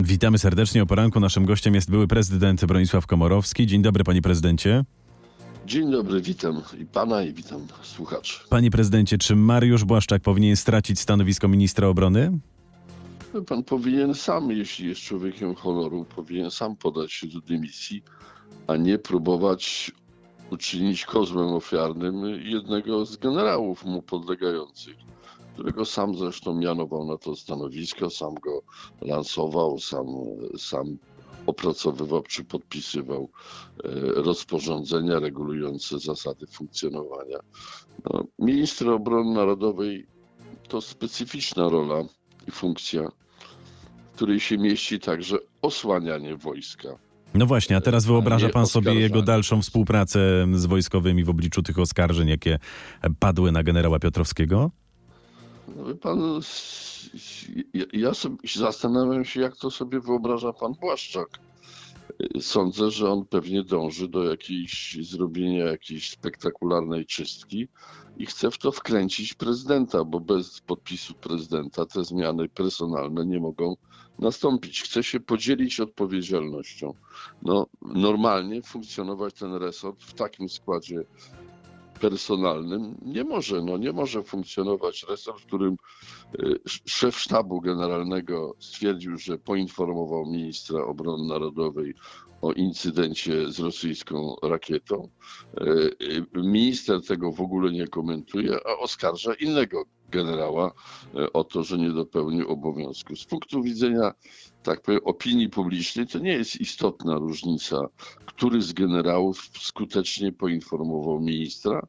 Witamy serdecznie o poranku. Naszym gościem jest były prezydent Bronisław Komorowski. Dzień dobry, panie prezydencie. Dzień dobry, witam i pana, i witam słuchaczy. Panie prezydencie, czy Mariusz Błaszczak powinien stracić stanowisko ministra obrony? Pan powinien sam, jeśli jest człowiekiem honoru, powinien sam podać się do dymisji, a nie próbować uczynić kozłem ofiarnym jednego z generałów mu podlegających, którego sam zresztą mianował na to stanowisko, sam go lansował, sam, sam opracowywał czy podpisywał e, rozporządzenia regulujące zasady funkcjonowania. No, minister obrony narodowej to specyficzna rola i funkcja, w której się mieści także osłanianie wojska. No właśnie, a teraz wyobraża nie pan sobie jego dalszą współpracę z wojskowymi w obliczu tych oskarżeń, jakie padły na generała Piotrowskiego? Pan, ja, sobie zastanawiam się, jak to sobie wyobraża pan Błaszczak. Sądzę, że on pewnie dąży do jakiejś zrobienia jakiejś spektakularnej czystki i chce w to wkręcić prezydenta, bo bez podpisu prezydenta te zmiany personalne nie mogą nastąpić. Chce się podzielić odpowiedzialnością. No, normalnie funkcjonować ten resort w takim składzie personalnym nie może. No, nie może funkcjonować resort, w którym y, sz- szef sztabu generalnego stwierdził, że poinformował ministra obrony narodowej o incydencie z rosyjską rakietą. Y, y, Minister tego w ogóle nie komentuje, a oskarża innego generała y, o to, że nie dopełnił obowiązku. Z punktu widzenia tak powiem, opinii publicznej to nie jest istotna różnica, który z generałów skutecznie poinformował ministra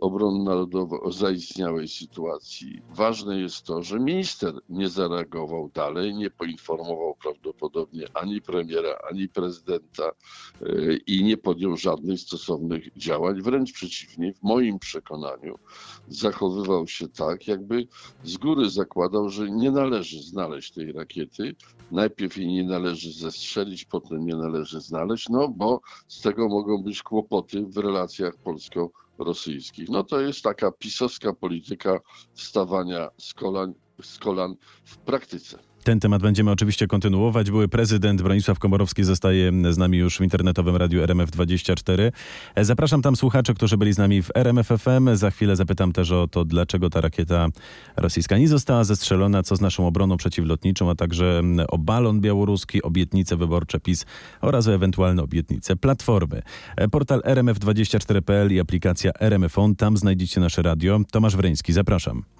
obrony narodowej o zaistniałej sytuacji. Ważne jest to, że minister nie zareagował dalej, nie poinformował prawdopodobnie ani premiera, ani prezydenta y, i nie podjął żadnych stosownych działań. Wręcz przeciwnie, w moim przekonaniu zachowywał się tak, jakby z góry zakładał, że nie należy znaleźć tej rakiety. Najpierw jej nie należy zestrzelić, potem nie należy znaleźć, no bo z tego mogą być kłopoty w relacjach polsko-rosyjskich. No to jest taka pisowska polityka wstawania z kolan, z kolan w praktyce. Ten temat będziemy oczywiście kontynuować. Były prezydent Bronisław Komorowski zostaje z nami już w internetowym radiu RMF24. E, Zapraszam tam słuchaczy, którzy byli z nami w RMF FM. Za chwilę zapytam też o to, dlaczego ta rakieta rosyjska nie została zestrzelona, co z naszą obroną przeciwlotniczą, a także mm, o balon białoruski, obietnice wyborcze PiS oraz o ewentualne obietnice Platformy. E, Portal RMF24.pl i aplikacja RMF On. Tam znajdziecie nasze radio. Tomasz Wryński, zapraszam.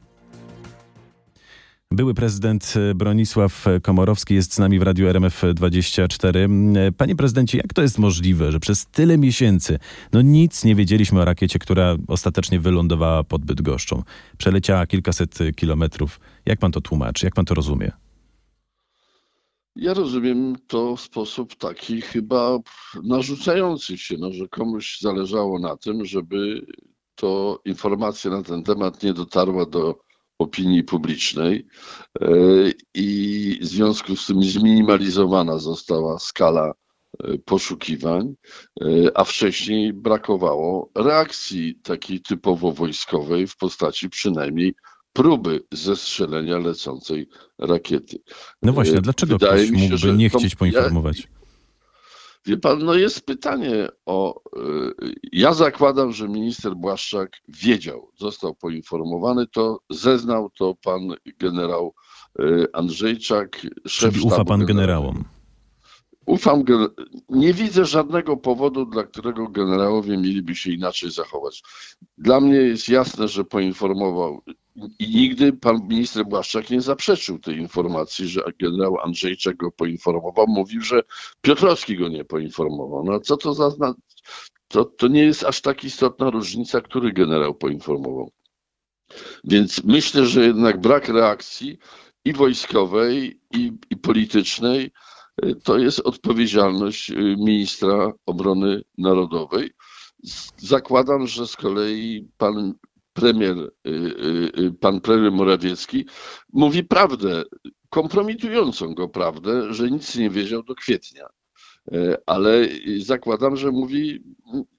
Były prezydent e, Bronisław Komorowski jest z nami w radiu RMF24. E, Panie prezydencie, jak to jest możliwe, że przez tyle miesięcy no nic nie wiedzieliśmy o rakiecie, która ostatecznie wylądowała pod Bydgoszczą? Przeleciała kilkaset kilometrów. Jak pan to tłumaczy? Jak pan to rozumie? Ja rozumiem to w sposób taki chyba narzucający się, no, że komuś zależało na tym, żeby to informacja na ten temat nie dotarła do opinii publicznej e, i w związku z tym zminimalizowana została skala e, poszukiwań, e, a wcześniej brakowało reakcji takiej typowo wojskowej w postaci przynajmniej próby zestrzelenia lecącej rakiety. No właśnie, dlaczego wydaje ktoś mi się, mógłby nie chcieć ja- poinformować? Wie pan, no jest pytanie o. y, Ja zakładam, że minister Błaszczak wiedział, został poinformowany, to zeznał to pan generał y, Andrzejczak, szef Czyli ufa pan generałom? Ufam, nie widzę żadnego powodu, dla którego generałowie mieliby się inaczej zachować. Dla mnie jest jasne, że poinformował i nigdy pan minister Błaszczak nie zaprzeczył tej informacji, że generał Andrzejczak go poinformował. Mówił, że Piotrowski go nie poinformował. No co to za... To, to nie jest aż tak istotna różnica, który generał poinformował. Więc myślę, że jednak brak reakcji i wojskowej, i, i politycznej to jest odpowiedzialność y, ministra obrony narodowej. Zakładam, że z kolei pan premier, y, y, y, pan premier Morawiecki mówi prawdę, kompromitującą go prawdę, że nic nie wiedział do kwietnia. E, ale zakładam, że mówi,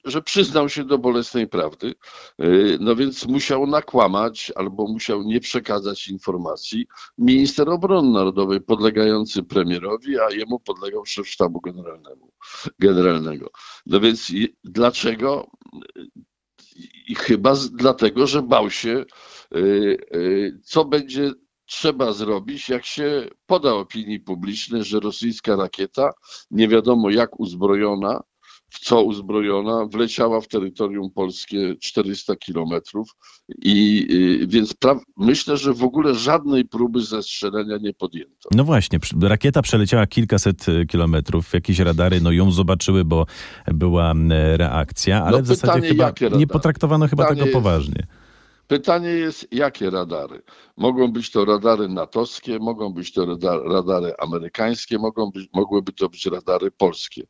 że przyznał się do bolesnej prawdy, e, no więc musiał nakłamać albo musiał nie przekazać informacji minister obrony narodowej podlegający premierowi, a jemu podlegał szef sztabu generalnemu, generalnego. No więc dlaczego? I chyba dlatego, że bał się, e, co będzie trzeba zrobić, jak się poda opinii publicznej, że rosyjska rakieta, nie wiadomo jak uzbrojona, w co uzbrojona, wleciała w terytorium polskie 400 kilometrów i y, więc myślę, że w ogóle żadnej próby zestrzelenia nie podjęto. No właśnie, rakieta przeleciała kilkaset y, kilometrów, jakieś radary no ją zobaczyły, bo była reakcja, ale no w zasadzie chyba nie potraktowano chyba pytanie tego poważnie. Jest, Pytanie jest, jakie radary? Mogą być to radary natowskie, mogą być to radary amerykańskie, mogą być, mogłyby to być radary polskie.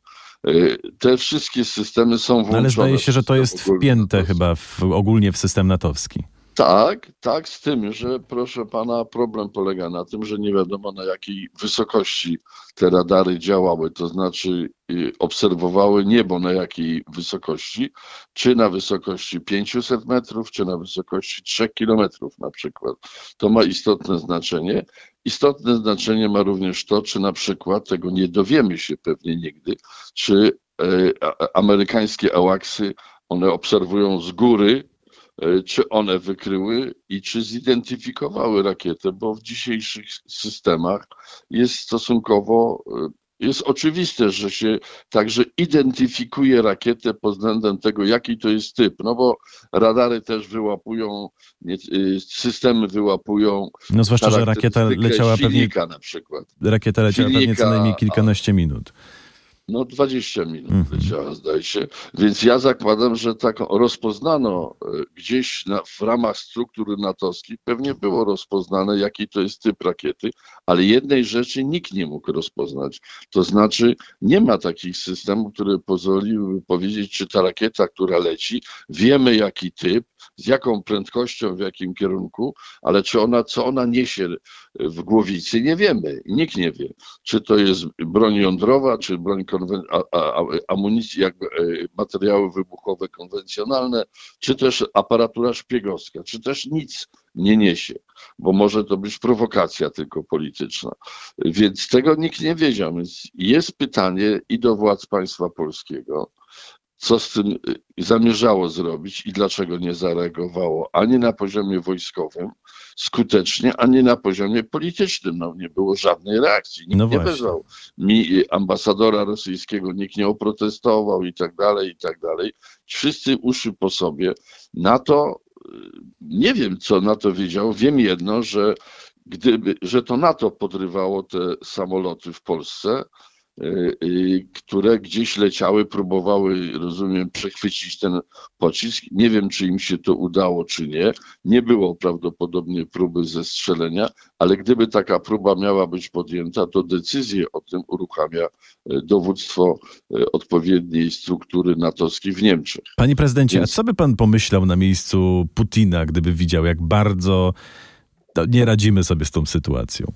Y, te wszystkie systemy są włączone. Ale zdaje się, że to jest wpięte chyba w, ogólnie w system natowski. Tak, tak, z tym, że proszę pana, problem polega na tym, że nie wiadomo na jakiej wysokości te radary działały, to znaczy y, obserwowały niebo na jakiej wysokości, czy na wysokości 500 metrów, czy na wysokości 3 kilometrów na przykład. To ma istotne znaczenie. Istotne znaczenie ma również to, czy na przykład, tego nie dowiemy się pewnie nigdy, czy y, amerykańskie ałaksy, one obserwują z góry E, czy one wykryły i czy zidentyfikowały rakietę, bo w dzisiejszych systemach jest stosunkowo e, jest oczywiste, że się także identyfikuje rakietę pod względem tego, jaki to jest typ, no bo radary też wyłapują, e, systemy wyłapują. No zwłaszcza, że rakieta leciała pewnie. na przykład. Rakieta leciała silnika, pewnie co najmniej kilkanaście minut. No 20 minut mhm. leciała, zdaje się. Więc ja zakładam, że tak rozpoznano e, gdzieś na, w ramach struktury natowskich, pewnie było rozpoznane, jaki to jest typ rakiety, ale jednej rzeczy nikt nie mógł rozpoznać. To znaczy nie ma takich systemów, które pozwoliłyby powiedzieć, czy ta rakieta, która leci, wiemy jaki typ, z jaką prędkością, w jakim kierunku, ale czy ona, co ona niesie w głowicy, nie wiemy. Nikt nie wie. Czy to jest broń jądrowa, czy broń amunicji, jakby e, materiały wybuchowe konwencjonalne, czy też aparatura szpiegowska, czy też nic nie niesie, bo może to być prowokacja tylko polityczna. Więc tego nikt nie wiedział. Więc jest pytanie i do władz państwa polskiego, co z tym y, zamierzało zrobić i dlaczego nie zareagowało ani na poziomie wojskowym skutecznie, ani na poziomie politycznym. No, nie było żadnej reakcji. Nikt no nie wezwał mi y, ambasadora rosyjskiego, nikt nie oprotestował i tak dalej, i tak dalej. Wszyscy uszy po sobie. Na to y, nie wiem, co na to wiedział. Wiem jedno, że gdyby, że to NATO podrywało te samoloty w Polsce, które gdzieś leciały, próbowały, rozumiem, przechwycić ten pocisk. Nie wiem, czy im się to udało, czy nie. Nie było prawdopodobnie próby zestrzelenia, ale gdyby taka próba miała być podjęta, to decyzję o tym uruchamia y, dowództwo odpowiedniej struktury natowskiej w Niemczech. Panie prezydencie, Więc... a co by pan pomyślał na miejscu Putina, gdyby widział, jak bardzo nie radzimy sobie z tą sytuacją?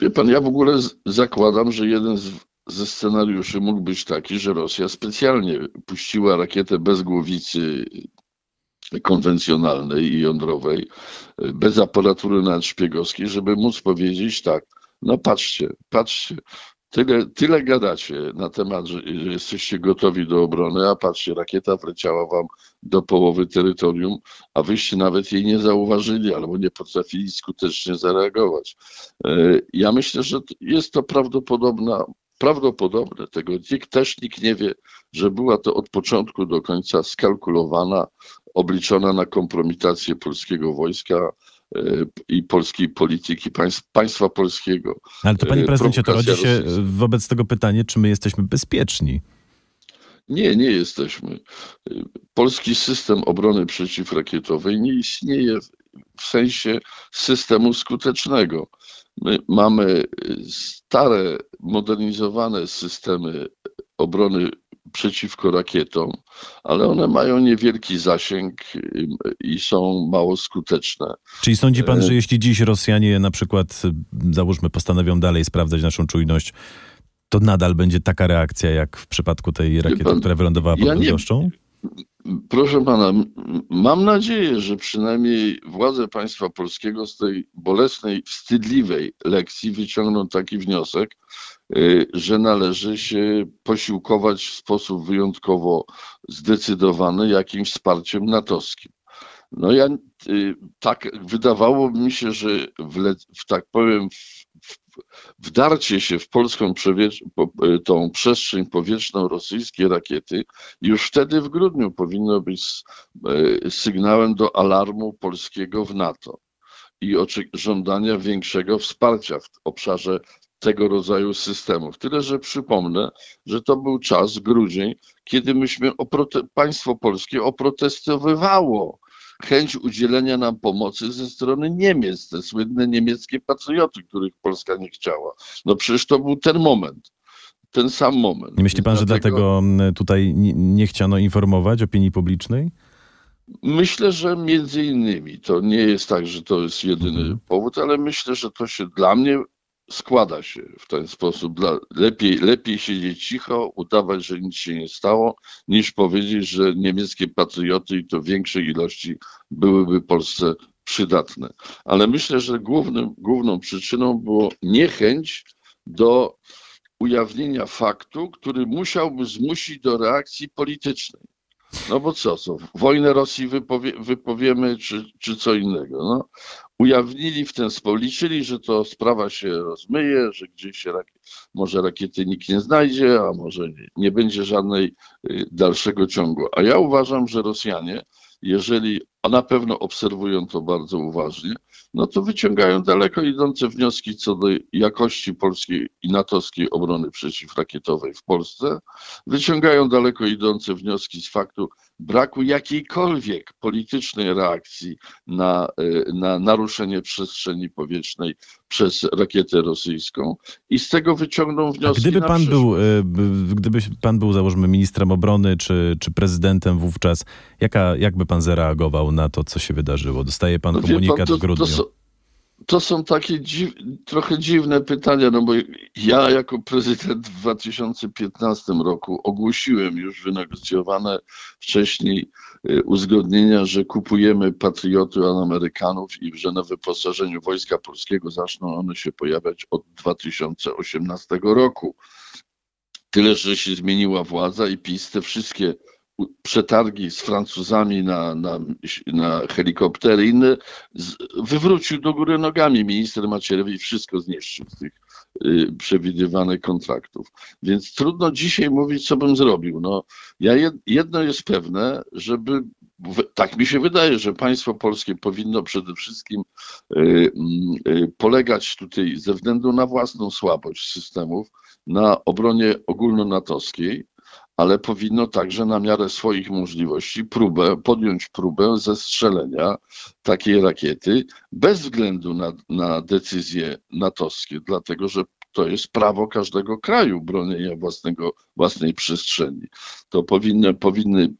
Wie pan, ja w ogóle zakładam, że jeden z ze scenariuszy mógł być taki, że Rosja specjalnie puściła rakietę bez głowicy konwencjonalnej i jądrowej, bez aparatury nadszpiegowskiej, żeby móc powiedzieć tak, no patrzcie, patrzcie, tyle, tyle gadacie na temat, że, że jesteście gotowi do obrony, a patrzcie, rakieta wleciała wam do połowy terytorium, a wyście nawet jej nie zauważyli albo nie potrafili skutecznie zareagować. E, ja myślę, że jest to prawdopodobna prawdopodobne, tego nikt, też nikt nie wie, że była to od początku do końca skalkulowana, obliczona na kompromitację polskiego wojska i polskiej polityki państw, państwa polskiego. Ale to panie e, prezydencie, to rodzi się wobec tego pytanie, czy my jesteśmy bezpieczni? Nie, nie jesteśmy. Polski system obrony przeciwrakietowej nie istnieje w sensie systemu skutecznego. My mamy stare, modernizowane systemy obrony przeciwko rakietom, ale one mają niewielki zasięg i są mało skuteczne. Czyli sądzi pan, że jeśli dziś Rosjanie na przykład, załóżmy, postanowią dalej sprawdzać naszą czujność, To nadal będzie taka reakcja, jak w przypadku tej rakiety, pan, która wylądowała pod ja Bydgoszczą? Proszę pana, mam nadzieję, że przynajmniej władze państwa polskiego z tej bolesnej, wstydliwej lekcji wyciągną taki wniosek, y, że należy się posiłkować w sposób wyjątkowo zdecydowany jakimś wsparciem natowskim. No ja y, tak wydawało mi się, że w, w tak powiem w, w, wdarcie się w polską y, tą przestrzeń powietrzną rosyjskiej rakiety już wtedy w grudniu powinno być y, sygnałem do alarmu polskiego w NATO i żądania większego wsparcia w obszarze tego rodzaju systemów. Tyle, że przypomnę, że to był czas, grudzień, kiedy myśmy, państwo polskie oprotestowywało chęć udzielenia nam pomocy ze strony Niemiec, te słynne niemieckie patrioty, których Polska nie chciała. No przecież to był ten moment, ten sam moment. Nie myśli pan, że Dlatego dlatego m, tutaj nie, nie chciano informować opinii publicznej? Myślę, że między innymi to nie jest tak, że to jest jedyny Mhm. powód, ale myślę, że to się dla mnie składa się w ten sposób. Lepiej, lepiej siedzieć cicho, udawać, że nic się nie stało, niż powiedzieć, że niemieckie patrioty i to większej ilości byłyby Polsce przydatne. Ale myślę, że głównym, główną przyczyną było niechęć do ujawnienia faktu, który musiałby zmusić do reakcji politycznej. No bo co, co wojnę Rosji wypowie, wypowiemy, czy, czy co innego. No, ujawnili w ten sposób, liczyli, że to sprawa się rozmyje, że gdzieś się może rakiety nikt nie znajdzie, a może nie, nie będzie żadnej y, dalszego ciągu. A ja uważam, że Rosjanie, jeżeli, a na pewno obserwują to bardzo uważnie, no to wyciągają daleko idące wnioski co do jakości polskiej i natowskiej obrony przeciwrakietowej w Polsce. Wyciągają daleko idące wnioski z faktu braku jakiejkolwiek politycznej reakcji na, y, na naruszenie przestrzeni powietrznej przez rakietę rosyjską i z tego wyciągną A wnioski. gdyby na pan był, b- gdyby pan był, załóżmy, ministrem obrony czy, czy prezydentem wówczas, jaka, jak by pan zareagował na to, co się wydarzyło? Dostaje pan No wie pan, komunikat to, w grudniu. To są, to są takie dziw, trochę dziwne pytania, no bo ja jako prezydent w 2015 roku ogłosiłem już wynegocjowane wcześniej y, uzgodnienia, że kupujemy patrioty od Amerykanów i że na wyposażeniu Wojska Polskiego zaczną one się pojawiać od 2018 roku. Tyle, że się zmieniła władza i PiS te wszystkie przetargi z Francuzami na, na, na helikoptery inne z, wywrócił do góry nogami minister Macierewicz wszystko zniszczył z tych y, przewidywanych kontraktów. Więc trudno dzisiaj mówić, co bym zrobił. No, ja jed, jedno jest pewne, żeby tak mi się wydaje, że państwo polskie powinno przede wszystkim y, y, polegać tutaj ze względu na własną słabość systemów na obronie ogólnonatowskiej, ale powinno także na miarę swoich możliwości próbę, podjąć próbę zestrzelenia takiej rakiety bez względu na, na decyzje natowskie, dlatego że to jest prawo każdego kraju bronienia własnego, własnej przestrzeni. To powinny, powinny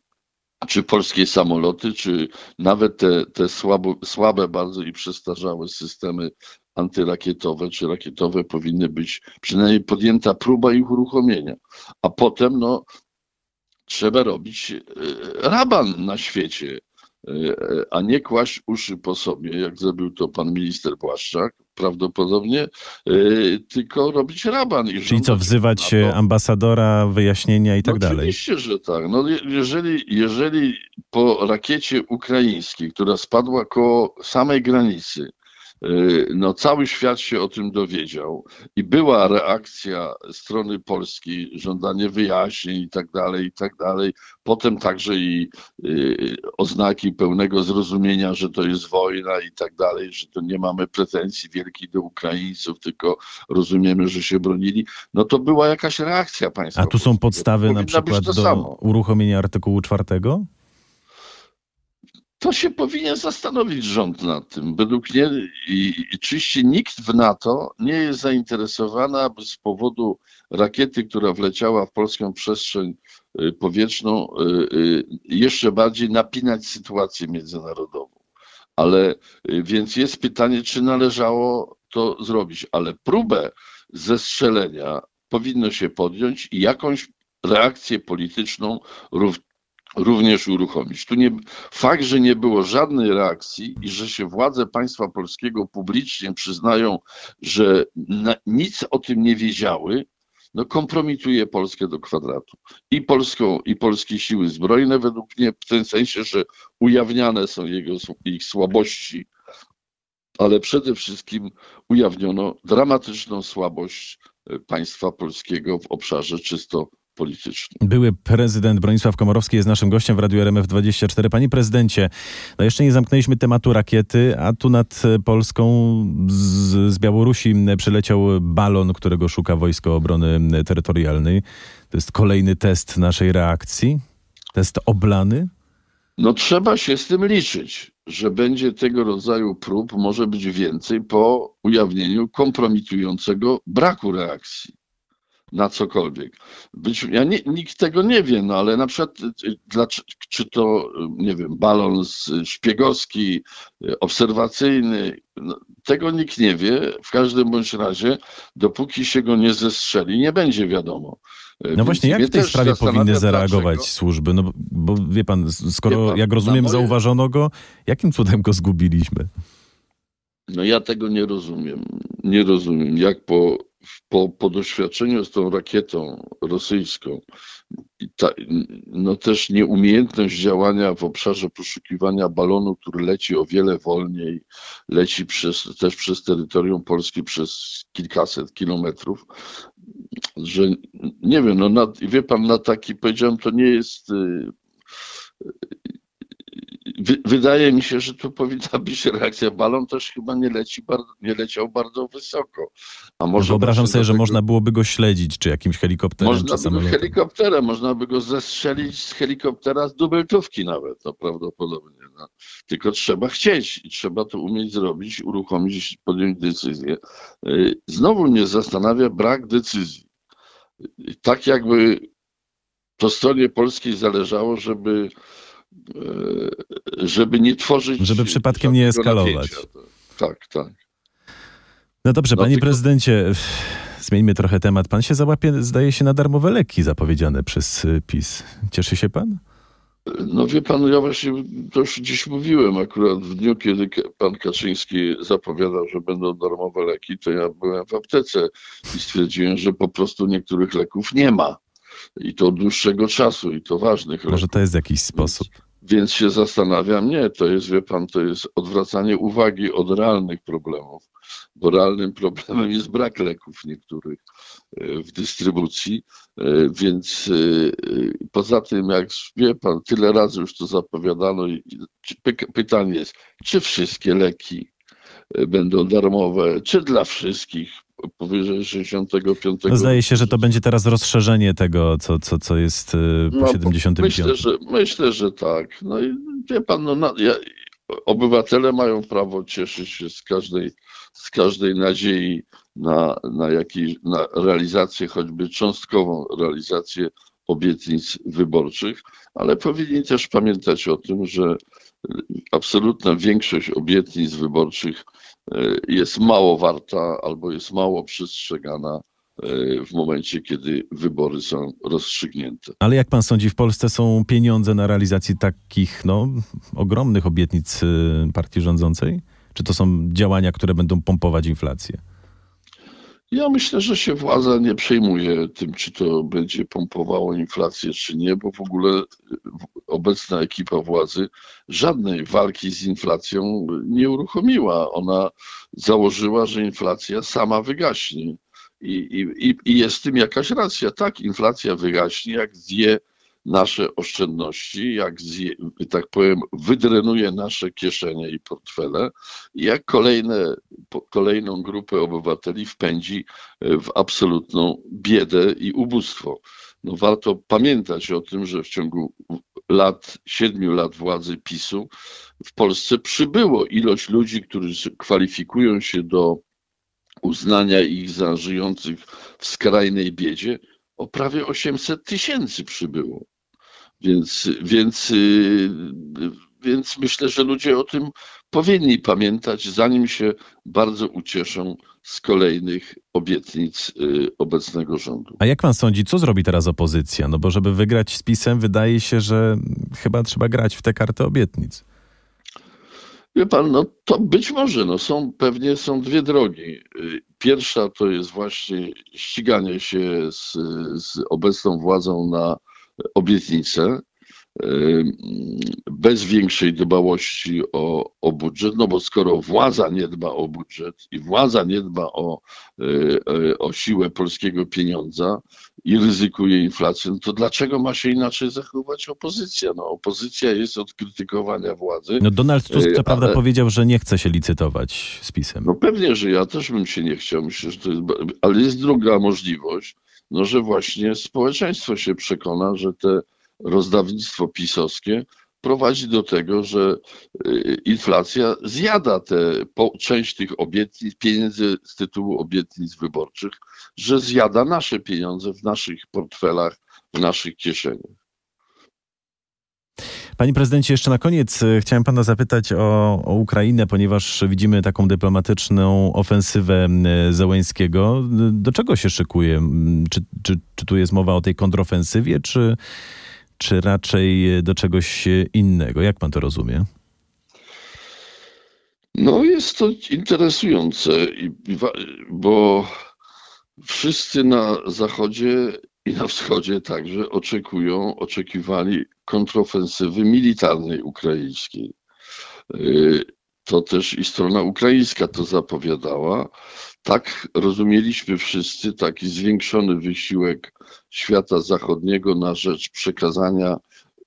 czy polskie samoloty, czy nawet te, te słabo, słabe bardzo i przestarzałe systemy antyrakietowe czy rakietowe powinny być przynajmniej podjęta próba ich uruchomienia. A potem no, trzeba robić e, raban na świecie, e, a nie kłaść uszy po sobie, jak zrobił to pan minister Błaszczak prawdopodobnie, e, tylko robić raban. I Czyli co, wzywać ambasadora, wyjaśnienia i tak no dalej? Oczywiście, że tak. No, je- jeżeli, jeżeli po rakiecie ukraińskiej, która spadła koło samej granicy, no cały świat się o tym dowiedział i była reakcja strony polskiej, żądanie wyjaśnień i tak dalej, i tak dalej. Potem także i yy, oznaki pełnego zrozumienia, że to jest wojna i tak dalej, że to nie mamy pretensji wielkich do Ukraińców, tylko rozumiemy, że się bronili. No to była jakaś reakcja państwa. A tu są podstawy na przykład do samo. uruchomienia artykułu czwartego? To się powinien zastanowić rząd nad tym. Według mnie i, i oczywiście nikt w NATO nie jest zainteresowany, aby z powodu rakiety, która wleciała w polską przestrzeń y, powietrzną, y, y, jeszcze bardziej napinać sytuację międzynarodową. Ale więc jest pytanie, czy należało to zrobić, ale próbę zestrzelenia powinno się podjąć i jakąś reakcję polityczną również uruchomić. Tu nie, fakt, że nie było żadnej reakcji i że się władze państwa polskiego publicznie przyznają, że na, nic o tym nie wiedziały, no kompromituje Polskę do kwadratu. I Polską, i polskie siły zbrojne według mnie w tym sensie, że ujawniane są jego, ich słabości, ale przede wszystkim ujawniono dramatyczną słabość e, państwa polskiego w obszarze czysto Były prezydent Bronisław Komorowski jest naszym gościem w Radiu RMF24. Panie prezydencie, no jeszcze nie zamknęliśmy tematu rakiety, a tu nad Polską z, z Białorusi przyleciał balon, którego szuka Wojsko Obrony Terytorialnej. To jest kolejny test naszej reakcji? Test oblany? No trzeba się z tym liczyć, że będzie tego rodzaju prób, może być więcej po ujawnieniu kompromitującego braku reakcji na cokolwiek. Być, ja nie, nikt tego nie wie, no ale na przykład y, dla, czy to, nie wiem, balon szpiegowski, y, obserwacyjny, no, tego nikt nie wie. W każdym bądź razie, dopóki się go nie zestrzeli, nie będzie wiadomo. Y, no Więc właśnie, jak w tej sprawie powinny zareagować dlaczego? służby? No bo, bo wie pan, skoro, wie pan, jak rozumiem, moje... zauważono go, jakim cudem go zgubiliśmy? No ja tego nie rozumiem. Nie rozumiem, jak po po, po doświadczeniu z tą rakietą rosyjską, ta, no też nieumiejętność działania w obszarze poszukiwania balonu, który leci o wiele wolniej, leci przez, też przez terytorium Polski przez kilkaset kilometrów, że nie wiem, no na, wie pan, na taki, powiedziałem, to nie jest y, wydaje mi się, że tu powinna być reakcja. Balon też chyba nie, leci bardzo, nie leciał bardzo wysoko. A może Wyobrażam sobie, że tego... można byłoby go śledzić, czy jakimś helikopterem, można samolotem. Można helikopterem, można by go zestrzelić z helikoptera z dubeltówki nawet, no prawdopodobnie. No. Tylko trzeba chcieć i trzeba to umieć zrobić, uruchomić, podjąć decyzję. Y, znowu mnie zastanawia brak decyzji. Tak jakby po stronie polskiej zależało, żeby żeby nie tworzyć. Żeby przypadkiem nie eskalować. Tak, tak. No dobrze, no, panie tylko... prezydencie, zmieńmy trochę temat. Pan się załapie, zdaje się, na darmowe leki zapowiedziane przez y, PiS. Cieszy się pan? No wie pan, ja właśnie to już dziś mówiłem, akurat w dniu, kiedy pan Kaczyński zapowiadał, że będą darmowe leki, to ja byłem w aptece i stwierdziłem, że po prostu niektórych leków nie ma i to od dłuższego czasu i to ważnych. Może leków. to jest jakiś sposób. Więc, więc się zastanawiam, nie, to jest, wie pan, to jest odwracanie uwagi od realnych problemów, bo realnym problemem jest brak leków niektórych e, w dystrybucji, e, więc e, poza tym, jak wie pan, tyle razy już to zapowiadano, pytanie jest, czy wszystkie leki będą darmowe, czy dla wszystkich, powyżej 65. No zdaje się, że to będzie teraz rozszerzenie tego, co, co, co jest y, po no, 75. Myślę że, myślę, że tak. No i wie pan, no, na, ja, obywatele mają prawo cieszyć się z każdej, z każdej nadziei na, na, jakiej, na realizację, choćby cząstkową realizację obietnic wyborczych, ale powinni też pamiętać o tym, że absolutna większość obietnic wyborczych e, jest mało warta albo jest mało przestrzegana e, w momencie, kiedy wybory są rozstrzygnięte. Ale jak pan sądzi, w Polsce są pieniądze na realizację takich no, ogromnych obietnic e, partii rządzącej? Czy to są działania, które będą pompować inflację? Ja myślę, że się władza nie przejmuje tym, czy to będzie pompowało inflację, czy nie, bo w ogóle obecna ekipa władzy żadnej walki z inflacją nie uruchomiła. Ona założyła, że inflacja sama wygaśnie. I, i, i jest w tym jakaś racja. Tak, inflacja wygaśnie, jak zje nasze oszczędności, jak zje, tak powiem, wydrenuje nasze kieszenie i portfele, jak kolejne, kolejną grupę obywateli wpędzi w absolutną biedę i ubóstwo. No warto pamiętać o tym, że w ciągu lat, siedmiu lat władzy PiSu w Polsce przybyło ilość ludzi, którzy kwalifikują się do uznania ich za żyjących w skrajnej biedzie, o prawie 800 tysięcy przybyło. Więc, więc, y, więc myślę, że ludzie o tym powinni pamiętać, zanim się bardzo ucieszą z kolejnych obietnic y, obecnego rządu. A jak pan sądzi, co zrobi teraz opozycja? No bo żeby wygrać z PiSem, wydaje się, że chyba trzeba grać w te karty obietnic. Wie pan, no to być może, no są, pewnie są dwie drogi. Y, pierwsza to jest właśnie ściganie się z, z obecną władzą na obietnicę, bez większej dbałości o, o budżet, no bo skoro władza nie dba o budżet i władza nie dba o, e, e, o siłę polskiego pieniądza i ryzykuje inflację, no to dlaczego ma się inaczej zachować opozycja? No opozycja jest od krytykowania władzy. No Donald Tusk co prawda powiedział, że nie chce się licytować z PiSem. No pewnie, że ja też bym się nie chciał, myślę, że to jest, ale jest druga możliwość, no że właśnie społeczeństwo się przekona, że te rozdawnictwo pisowskie prowadzi do tego, że y, inflacja zjada tę część tych obietnic, pieniędzy z tytułu obietnic wyborczych, że zjada nasze pieniądze w naszych portfelach, w naszych kieszeniach. Panie prezydencie, jeszcze na koniec y, chciałem pana zapytać o, o, Ukrainę, ponieważ widzimy taką dyplomatyczną ofensywę y, Zełęńskiego. Do czego się szykuje? Czy, czy, czy tu jest mowa o tej kontrofensywie, czy, czy raczej do czegoś innego? Jak pan to rozumie? No, jest to interesujące, bo wszyscy na Zachodzie i na Wschodzie także oczekują, oczekiwali kontrofensywy militarnej ukraińskiej. To też i strona ukraińska to zapowiadała. Tak rozumieliśmy wszyscy taki zwiększony wysiłek świata zachodniego na rzecz przekazania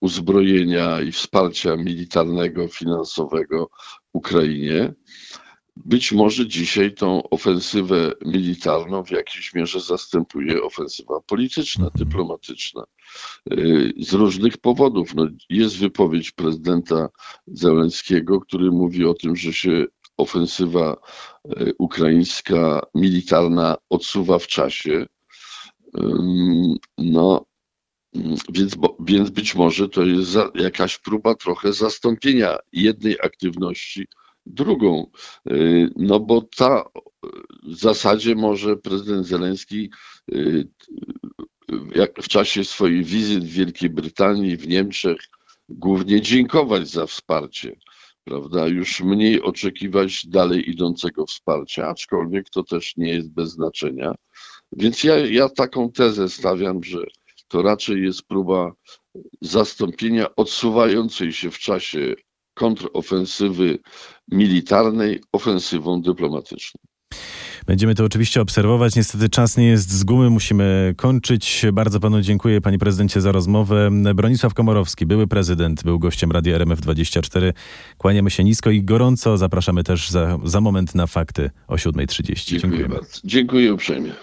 uzbrojenia i wsparcia militarnego, finansowego Ukrainie. Być może dzisiaj tą ofensywę militarną w jakiejś mierze zastępuje ofensywa polityczna, dyplomatyczna. Z różnych powodów. No, jest wypowiedź prezydenta Zelenskiego, który mówi o tym, że się ofensywa e, ukraińska militarna odsuwa w czasie. No, więc, bo, więc być może to jest za, jakaś próba trochę zastąpienia jednej aktywności drugą. E, no bo ta w zasadzie może prezydent Zeleński jak w czasie swojej wizyt w Wielkiej Brytanii, w Niemczech, głównie dziękować za wsparcie prawda, już mniej oczekiwać dalej idącego wsparcia, aczkolwiek to też nie jest bez znaczenia. Więc ja, ja taką tezę stawiam, że to raczej jest próba zastąpienia odsuwającej się w czasie kontrofensywy militarnej ofensywą dyplomatyczną. Będziemy to oczywiście obserwować. Niestety czas nie jest z gumy, musimy kończyć. Bardzo panu dziękuję, panie prezydencie, za rozmowę. Bronisław Komorowski, były prezydent, był gościem Radia RMF24. Kłaniamy się nisko i gorąco. Zapraszamy też za, za moment na fakty o 7.30. Dziękuję bardzo. Dziękuję uprzejmie.